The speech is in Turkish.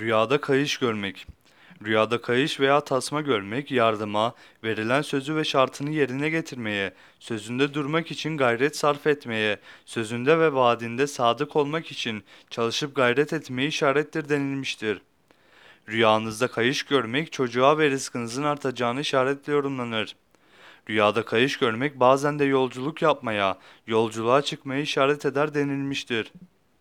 Rüyada kayış görmek. Rüyada kayış veya tasma görmek yardıma, verilen sözü ve şartını yerine getirmeye, sözünde durmak için gayret sarf etmeye, sözünde ve vaadinde sadık olmak için çalışıp gayret etmeye işarettir denilmiştir. Rüyanızda kayış görmek çocuğa ve rızkınızın artacağını işaretle yorumlanır. Rüyada kayış görmek bazen de yolculuk yapmaya, yolculuğa çıkmaya işaret eder denilmiştir.